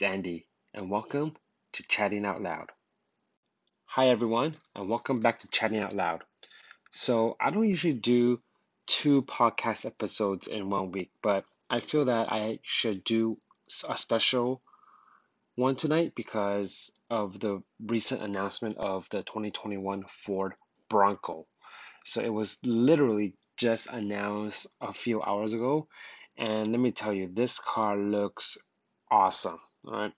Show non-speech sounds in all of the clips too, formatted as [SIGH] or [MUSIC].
it's Andy, and welcome to Chatting Out Loud. Hi, everyone, and welcome back to Chatting Out Loud. So, I don't usually do two podcast episodes in one week, but I feel that I should do a special one tonight because of the recent announcement of the 2021 Ford Bronco. So, it was literally just announced a few hours ago, and let me tell you, this car looks awesome. All right,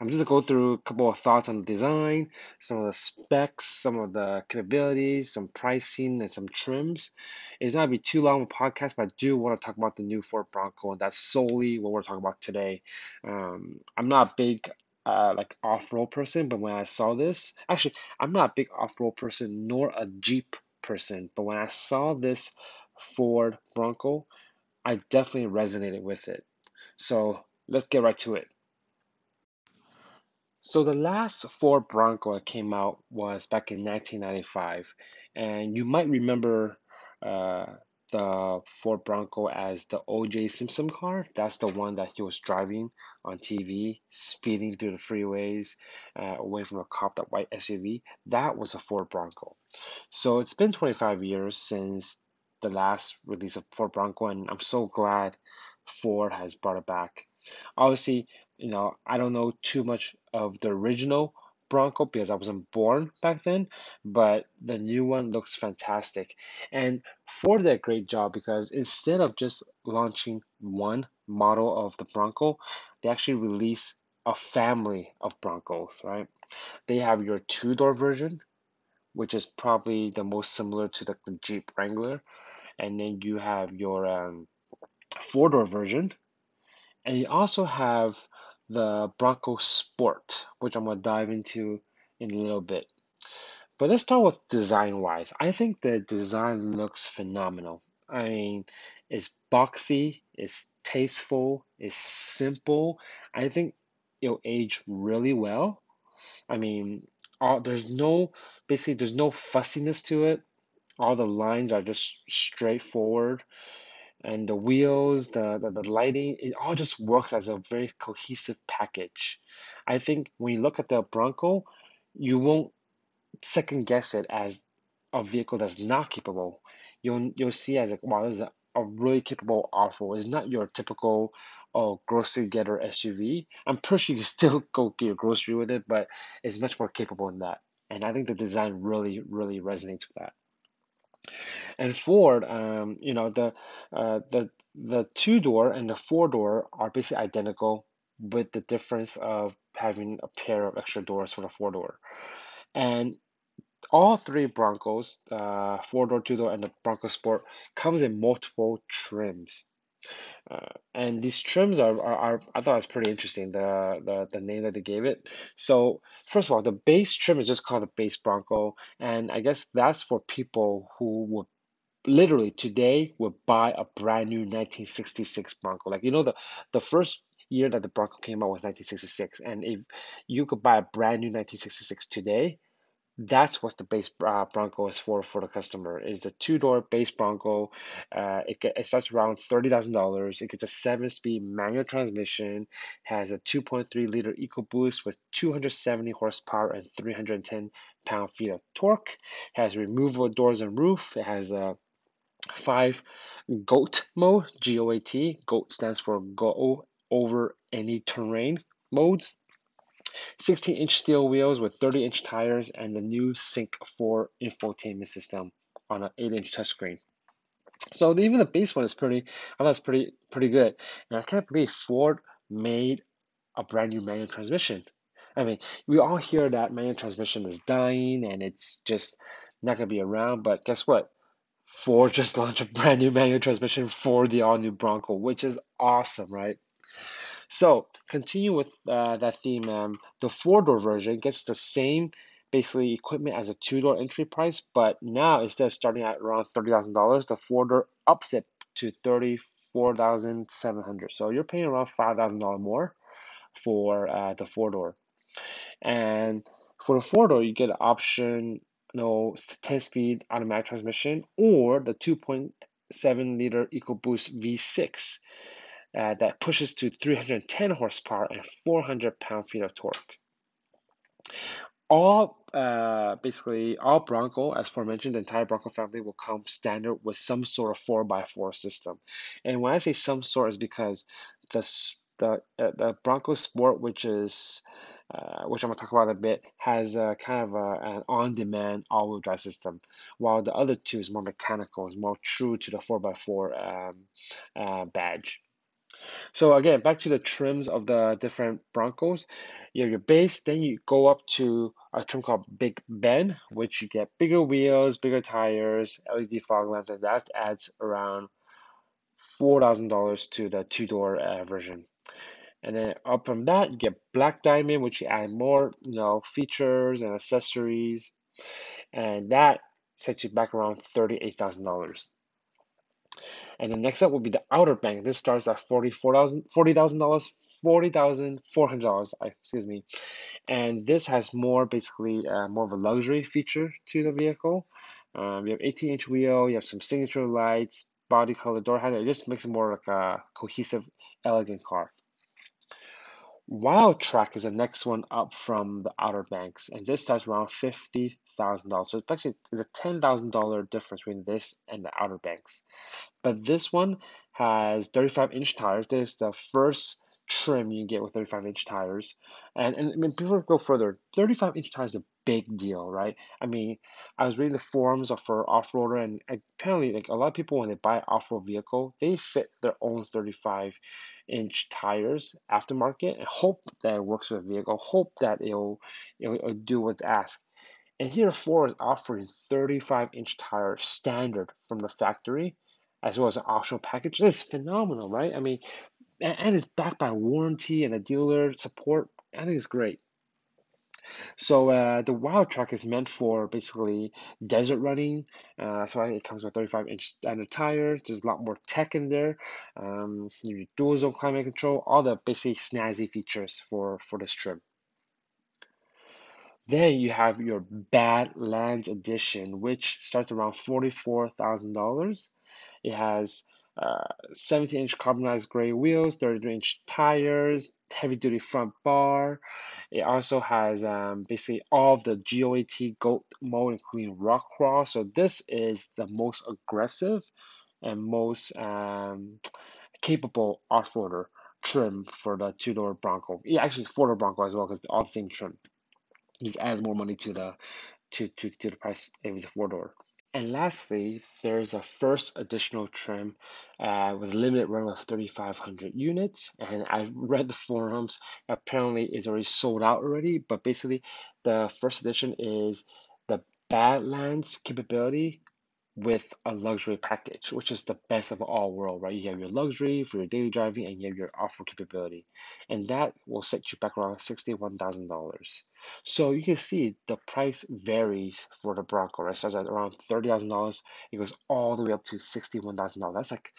I'm just gonna go through a couple of thoughts on the design, some of the specs, some of the capabilities, some pricing, and some trims. It's not gonna be too long of a podcast, but I do want to talk about the new Ford Bronco, and that's solely what we're talking about today. Um, I'm not a big uh, like off-road person, but when I saw this, actually, I'm not a big off-road person nor a Jeep person, but when I saw this Ford Bronco, I definitely resonated with it. So let's get right to it. So the last Ford Bronco that came out was back in 1995, and you might remember uh, the Ford Bronco as the O.J. Simpson car. That's the one that he was driving on TV, speeding through the freeways, uh, away from a cop, that white SUV. That was a Ford Bronco. So it's been 25 years since the last release of Ford Bronco, and I'm so glad Ford has brought it back. Obviously, you know, I don't know too much of the original Bronco because I wasn't born back then, but the new one looks fantastic. And Ford did a great job because instead of just launching one model of the Bronco, they actually release a family of Broncos, right? They have your two door version, which is probably the most similar to the, Jeep Wrangler, and then you have your um, four door version, and you also have the Bronco Sport, which I'm going to dive into in a little bit. But let's start with design wise. I think the design looks phenomenal. I mean, it's boxy, it's tasteful, it's simple. I think it'll age really well. I mean, all, there's no basically there's no fussiness to it. All the lines are just straightforward and the wheels, the, the, the lighting, it all just works as a very cohesive package. I think when you look at the Bronco, you won't second guess it as a vehicle that's not capable. You'll you'll see as like wow, this is a, a really capable off-road. It's not your typical oh grocery getter SUV. I'm pretty sure you can [LAUGHS] still go get your grocery with it, but it's much more capable than that. And I think the design really, really resonates with that. And Ford, um, you know, the uh, the the two door and the four door are basically identical, with the difference of having a pair of extra doors for the four door. And all three Broncos, uh, four door, two door, and the Bronco Sport, comes in multiple trims. Uh, and these trims are, are, are I thought it was pretty interesting the, the the name that they gave it. So first of all, the base trim is just called the base Bronco, and I guess that's for people who would literally today would buy a brand new 1966 Bronco. Like you know the the first year that the Bronco came out was 1966, and if you could buy a brand new 1966 today, that's what the base uh, Bronco is for for the customer. Is the two door base Bronco. Uh, it, get, it starts around thirty thousand dollars. It gets a seven speed manual transmission, has a two point three liter EcoBoost with two hundred seventy horsepower and three hundred ten pound feet of torque. Has removable doors and roof. It has a five GOAT mode. G O A T. GOAT stands for go over any terrain modes 16 inch steel wheels with 30 inch tires and the new Sync 4 infotainment system on an 8 inch touchscreen. So even the base one is pretty, I thought it's pretty pretty good. And I can't believe Ford made a brand new manual transmission. I mean, we all hear that manual transmission is dying and it's just not gonna be around, but guess what? Ford just [LAUGHS] launched a brand new manual transmission for the all new Bronco, which is awesome, right? So continue with uh, that theme. Um, the four door version gets the same basically equipment as a two door entry price, but now instead of starting at around thirty thousand dollars, the four door ups it to $34,700. So you're paying around five thousand dollars more for uh, the four door, and for the four door you get an option, know, ten speed automatic transmission or the two point seven liter EcoBoost V6 uh, that pushes to 310 horsepower and 400 pound-feet of torque. All uh, basically all Bronco, as aforementioned, the entire Bronco family will come standard with some sort of 4x4 system. And when I say some sort, is because the the uh, the Bronco Sport, which is uh, which I'm gonna talk about a bit, has a kind of a, an on-demand all-wheel drive system, while the other two is more mechanical, is more true to the 4x4 um, uh, badge. So again, back to the trims of the different Broncos. You have your base, then you go up to a trim called Big Bend, which you get bigger wheels, bigger tires, LED fog lamps, and that adds around four thousand dollars to the two-door uh, version. And then up from that, you get Black Diamond, which you add more, you know, features and accessories, and that sets you back around thirty-eight thousand dollars. And then next up will be the Outer Bank. This starts at $44,000, $40,000, $40,400, excuse me. And this has more, basically, uh, more of a luxury feature to the vehicle. Um, you have 18 inch wheel, you have some signature lights, body color, door handle. It just makes it more like a cohesive, elegant car. Wildtrak is the next one up from the Outer Banks, and this starts around fifty thousand dollars. So it's actually there's a ten thousand dollar difference between this and the Outer Banks. But this one has 35 inch tires. This is the first trim you get with 35 inch tires. And, and I mean, before we go further, 35 inch tires is a big deal, right? I mean, I was reading the forums for off-roader and apparently like a lot of people when they buy off-road vehicle, they fit their own 35 inch tires aftermarket and hope that it works with the vehicle, hope that it'll, it'll, it'll do what's asked. And here Ford is offering 35 inch tire standard from the factory as well as an optional package. This is phenomenal, right? I mean, and it's backed by warranty and a dealer support. I think it's great. So uh, the Wildtrak is meant for basically desert running. Uh, so it comes with 35 inch standard tires. There's a lot more tech in there. Um, you dual zone climate control, all the basic snazzy features for for this trim. Then you have your Badlands edition, which starts around forty-four thousand dollars. It has uh, 17 inch carbonized gray wheels, 33 inch tires, heavy duty front bar. It also has um, basically all of the GOAT GOAT mode, including rock crawl. So this is the most aggressive and most um, capable off-roader trim for the two-door Bronco. Yeah, actually four-door Bronco as well because the all the same trim. Just added more money to the to, to, to the price if it's a four-door. And lastly, there's a first additional trim uh, with a limited run of 3,500 units. And I read the forums, apparently it's already sold out already. But basically, the first edition is the Badlands capability with a luxury package, which is the best of all world, right? You have your luxury for your daily driving and you have your off-road capability. And that will set you back around $61,000. So you can see the price varies for the Bronco, right? Starts at around $30,000. It goes all the way up to $61,000. That's like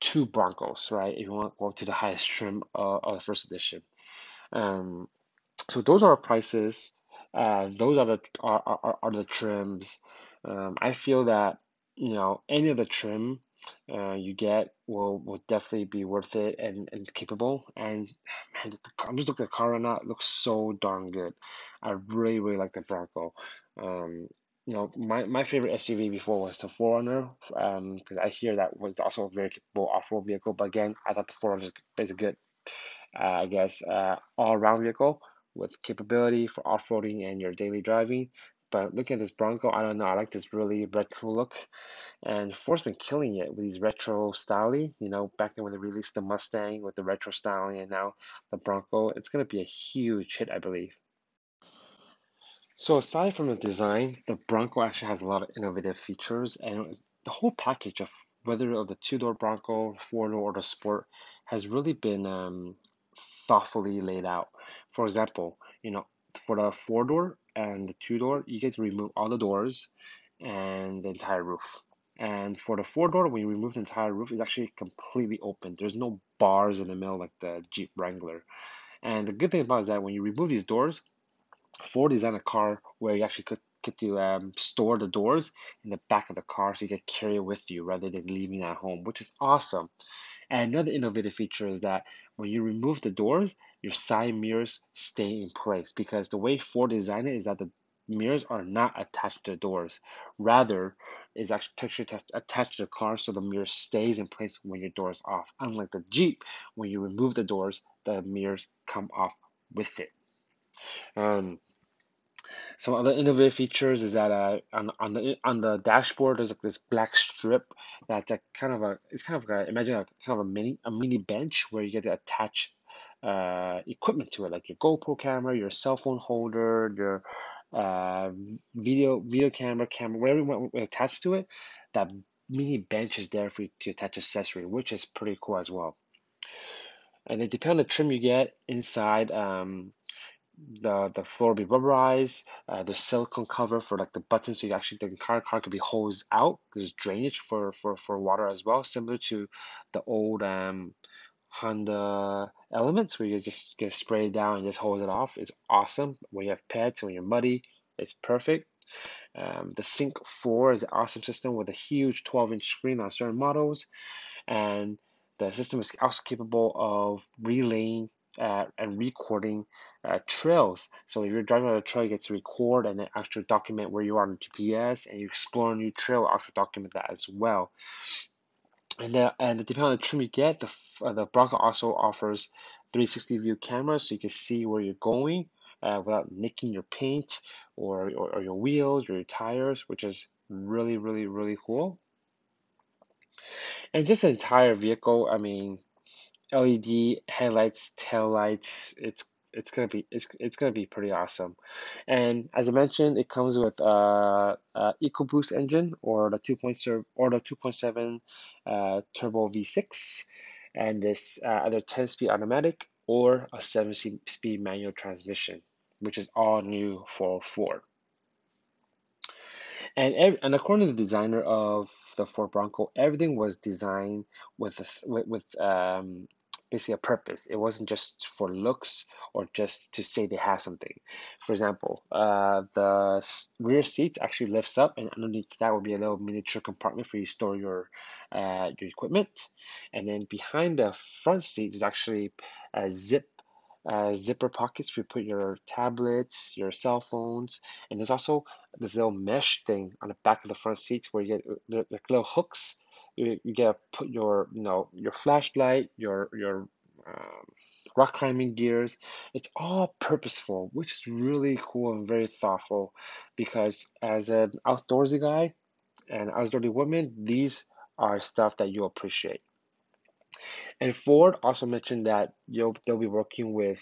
two Broncos, right? If you want to go to the highest trim uh, of the first edition. Um, so those are prices. Uh, those are the are, are, are the trims. Um, I feel that you know, any of the trim uh, you get will will definitely be worth it and, and capable. And man, the, I'm just looking at the car right now. It looks so darn good. I really really like the Bronco. Um, you know, my, my favorite SUV before was the 4Runner, um, because I hear that was also a very capable off-road vehicle. But again, I thought the 4Runner is a good, uh, I guess, uh, all-around vehicle with capability for off-roading and your daily driving. But looking at this Bronco, I don't know. I like this really retro look. And Ford's been killing it with these retro styling. You know, back then when they released the Mustang with the retro styling and now the Bronco, it's going to be a huge hit, I believe. So aside from the design, the Bronco actually has a lot of innovative features and the whole package of whether of the two-door Bronco, four-door, or the Sport has really been um, thoughtfully laid out. For example, you know, for the four-door, and the two door, you get to remove all the doors and the entire roof. And for the four door, when you remove the entire roof, it's actually completely open. There's no bars in the middle like the Jeep Wrangler. And the good thing about is that when you remove these doors, Ford designed a car where you actually could get to um, store the doors in the back of the car so you can carry it with you rather than leaving it at home, which is awesome. And another innovative feature is that when you remove the doors, your side mirrors stay in place because the way Ford designed it is that the mirrors are not attached to the doors. Rather, is actually attached to the car so the mirror stays in place when your door is off. Unlike the Jeep, when you remove the doors, the mirrors come off with it. Um, some other innovative features is that uh, on, on the on the dashboard there's like this black strip that's a kind of a it's kind of like a, imagine a kind of a mini a mini bench where you get to attach uh, equipment to it like your GoPro camera, your cell phone holder, your uh, video video camera, camera, whatever you want attached to it. That mini bench is there for you to attach accessory, which is pretty cool as well. And then depending on the trim you get inside, um, the the floor will be rubberized. Uh, there's silicone cover for like the buttons, so you actually the car car could be hosed out. There's drainage for for for water as well, similar to the old um Honda Elements where you just get sprayed down and just hose it off. It's awesome when you have pets when you're muddy. It's perfect. Um, the Sync 4 is an awesome system with a huge 12 inch screen on certain models, and the system is also capable of relaying uh, and recording uh, trails. So if you're driving on a trail, you get to record and then actually document where you are on GPS, and you explore a new trail, actually document that as well. And and depending on the trim you get, the uh, the Bronco also offers 360 view cameras, so you can see where you're going uh, without nicking your paint or, or, or your wheels or your tires, which is really really really cool. And just the entire vehicle, I mean, LED headlights, tail lights. It's it's gonna be it's it's gonna be pretty awesome. And as I mentioned, it comes with uh, uh EcoBoost engine or the 2.0 or the 2.7 uh, turbo V6, and this uh, either 10-speed automatic or a 7-speed manual transmission, which is all new for Ford. And and according to the designer of the Ford Bronco, everything was designed with with, with um, basically a purpose. It wasn't just for looks or just to say they have something. For example, uh, the rear seat actually lifts up, and underneath that will be a little miniature compartment for you to store your uh, your equipment. And then behind the front seat is actually a zip uh, zipper pockets for you put your tablets, your cell phones, and there's also this little mesh thing on the back of the front seats where you get like little hooks you, you put your you know your flashlight your your um, rock climbing gears. It's all purposeful which is really cool and very thoughtful because as an outdoorsy guy and outdoorsy woman these are stuff that you appreciate. And ford also mentioned that you'll they'll be working with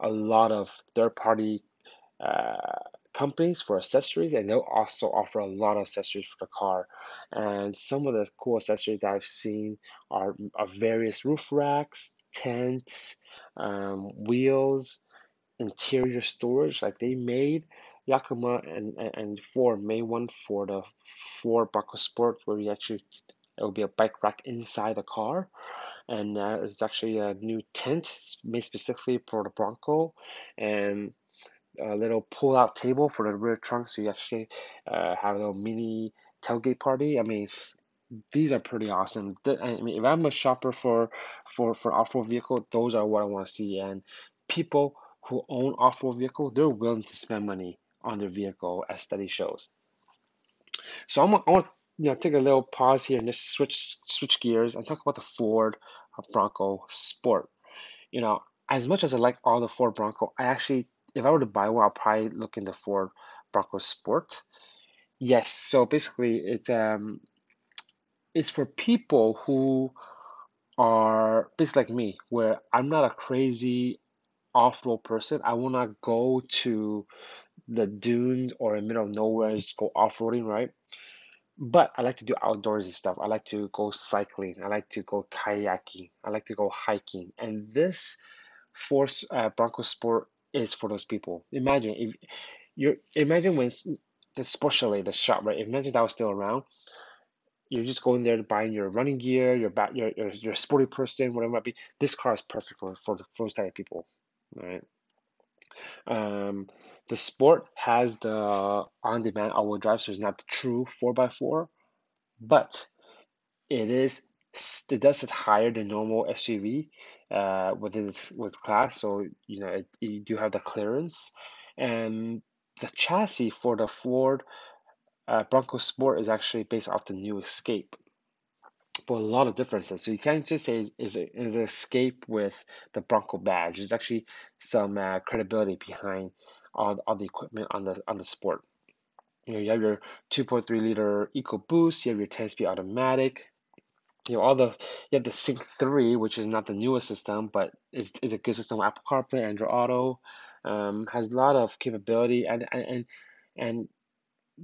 a lot of third party uh, companies for accessories and they'll also offer a lot of accessories for the car. And some of the cool accessories that i've seen are, are various roof racks tents um, wheels interior storage like they made yakima and, and, and ford made one for the ford bronco sport where you actually it will be a bike rack inside the car. And uh, it's actually a new tent made specifically for the bronco. And a little pull-out table for the rear trunk, so you actually uh, have a little mini tailgate party. I mean, these are pretty awesome. I mean, if I'm a shopper for for for off-road vehicle, those are what I want to see. And people who own off-road vehicle, they're willing to spend money on their vehicle, as study shows. So I'm, I want you know take a little pause here and just switch switch gears and talk about the Ford Bronco Sport. You know, as much as I like all the Ford Bronco, I actually if I were to buy one, I'll probably look into Ford Bronco Sport. Yes, so basically it's um it's for people who are basically like me, where I'm not a crazy off-road person. I will not go to the dunes or in the middle of nowhere and just go off-roading, right? But I like to do outdoorsy stuff. I like to go cycling. I like to go kayaking. I like to go hiking. And this Force uh, Bronco Sport is for those people. Imagine if you imagine when the Sport Chalet, right? Imagine that was still around. You're just going there to buy your running gear, your back, your, your your sporty person, whatever it might be. This car is perfect for for, for those type of people, right? Um, the Sport has the on-demand all-wheel drive, so it's not the true four x four, but it is it does it higher than normal SUV uh, within its with class, so you know it, you do have the clearance, and the chassis for the Ford uh, Bronco Sport is actually based off the new Escape, But a lot of differences. So you can't just say is it is an Escape with the Bronco badge. There's actually some uh, credibility behind all, all the equipment on the on the Sport. You know, you have your 2.3 liter EcoBoost, you have your 10-speed automatic, you know all the you have the Sync 3, which is not the newest system, but is is a good system Apple CarPlay, Android Auto, um, has a lot of capability and and and,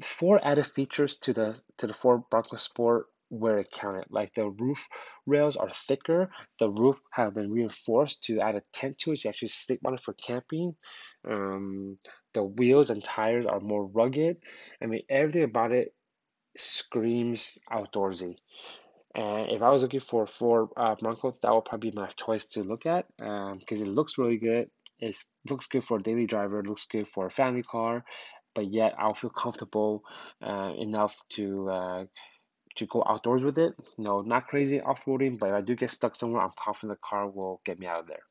Ford added features to the to the Ford Bronco Sport where it counted. Like the roof rails are thicker, the roof have been reinforced to add a tent to it. You actually sleep on it for camping. Um, the wheels and tires are more rugged. I mean, everything about it screams outdoorsy. And if I was looking for four uh, Broncos, that would probably be my choice to look at because um, it looks really good. It looks good for a daily driver, looks good for a family car, but yet I'll feel comfortable uh, enough to uh, to go outdoors with it. Know, not crazy off-roading, but if I do get stuck somewhere, I'm confident the car will get me out of there.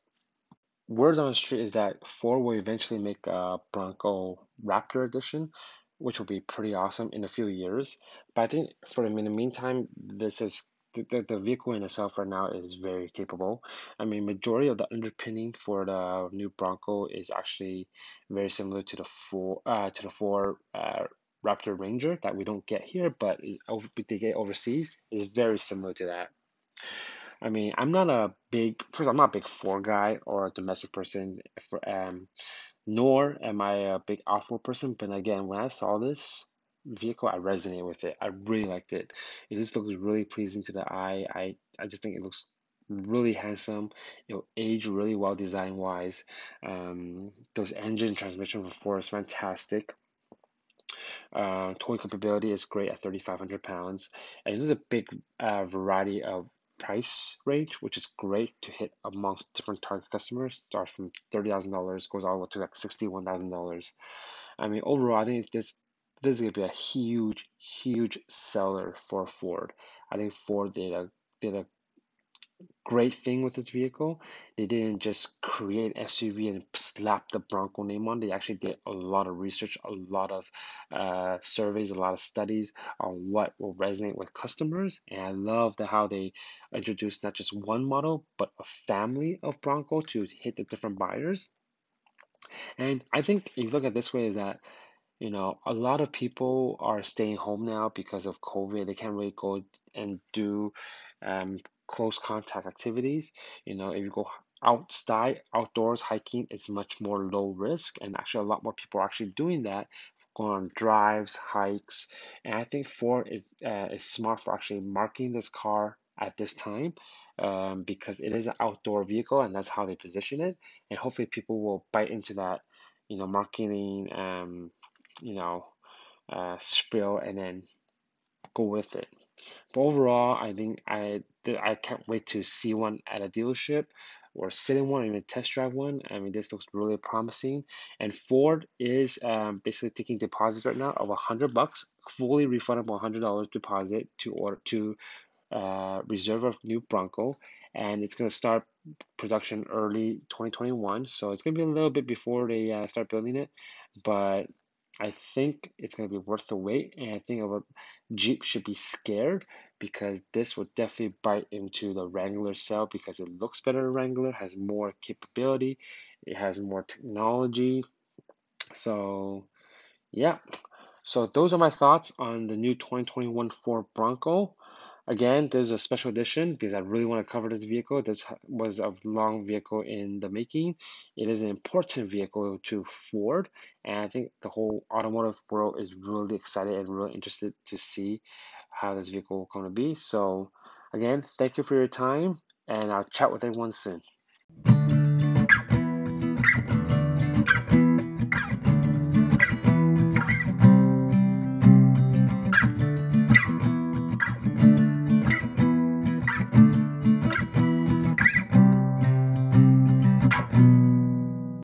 Words on the street is that Ford will eventually make a Bronco Raptor edition, which will be pretty awesome in a few years. But I think for in the meantime, this is the, the vehicle in itself right now is very capable. I mean, majority of the underpinning for the new Bronco is actually very similar to the Ford uh, to the Ford uh, Raptor Ranger that we don't get here, but they get overseas is very similar to that. I mean, I'm not a big first. I'm not a big Ford guy or a domestic person. For um, nor am I a big off-road person. But again, when I saw this, vehicle, I resonate with it. I really liked it. It just looks really pleasing to the eye. I, I just think it looks really handsome. It'll age really well design wise. Um, those engine transmission for Ford is fantastic. Uh, towing capability is great at 3,500 pounds. And there's a big uh, variety of price range, which is great to hit amongst different target customers. Starts from $30,000, goes all the way to like $61,000. I mean, overall, I think this this is gonna be a huge, huge seller for Ford. I think Ford did a did a great thing with this vehicle. They didn't just create SUV and slap the Bronco name on. They actually did a lot of research, a lot of uh, surveys, a lot of studies on what will resonate with customers. And I love the how they introduced not just one model, but a family of Bronco to hit the different buyers. And I think if you look at this way, is that you know, a lot of people are staying home now because of COVID. They can't really go and do um, close contact activities. You know, if you go outside, outdoors hiking, it's much more low risk, and actually, a lot more people are actually doing that, going on drives, hikes, and I think Ford is uh, is smart for actually marketing this car at this time. Um, because it is an outdoor vehicle and that's how they position it, and hopefully people will bite into that, you know, marketing um, you know, uh, spill and then go with it. But overall, I think I I can't wait to see one at a dealership or sit in one or even test drive one. I mean, this looks really promising. And Ford is um, basically taking deposits right now of a hundred bucks, fully refundable hundred dollars deposit to order to uh, reserve a new Bronco, and it's gonna start production early 2021. So it's gonna be a little bit before they uh, start building it, but I think it's going to be worth the wait, and I think a Jeep should be scared because this will definitely bite into the Wrangler cell because it looks better than Wrangler, has more capability, it has more technology. So, yeah. So those are my thoughts on the new 2021 Ford Bronco. Again, this is a special edition because I really want to cover this vehicle. This was a long vehicle in the making. It is an important vehicle to Ford, and I think the whole automotive world is really excited and really interested to see how this vehicle will come to be. So, again, thank you for your time, and I'll chat with everyone soon.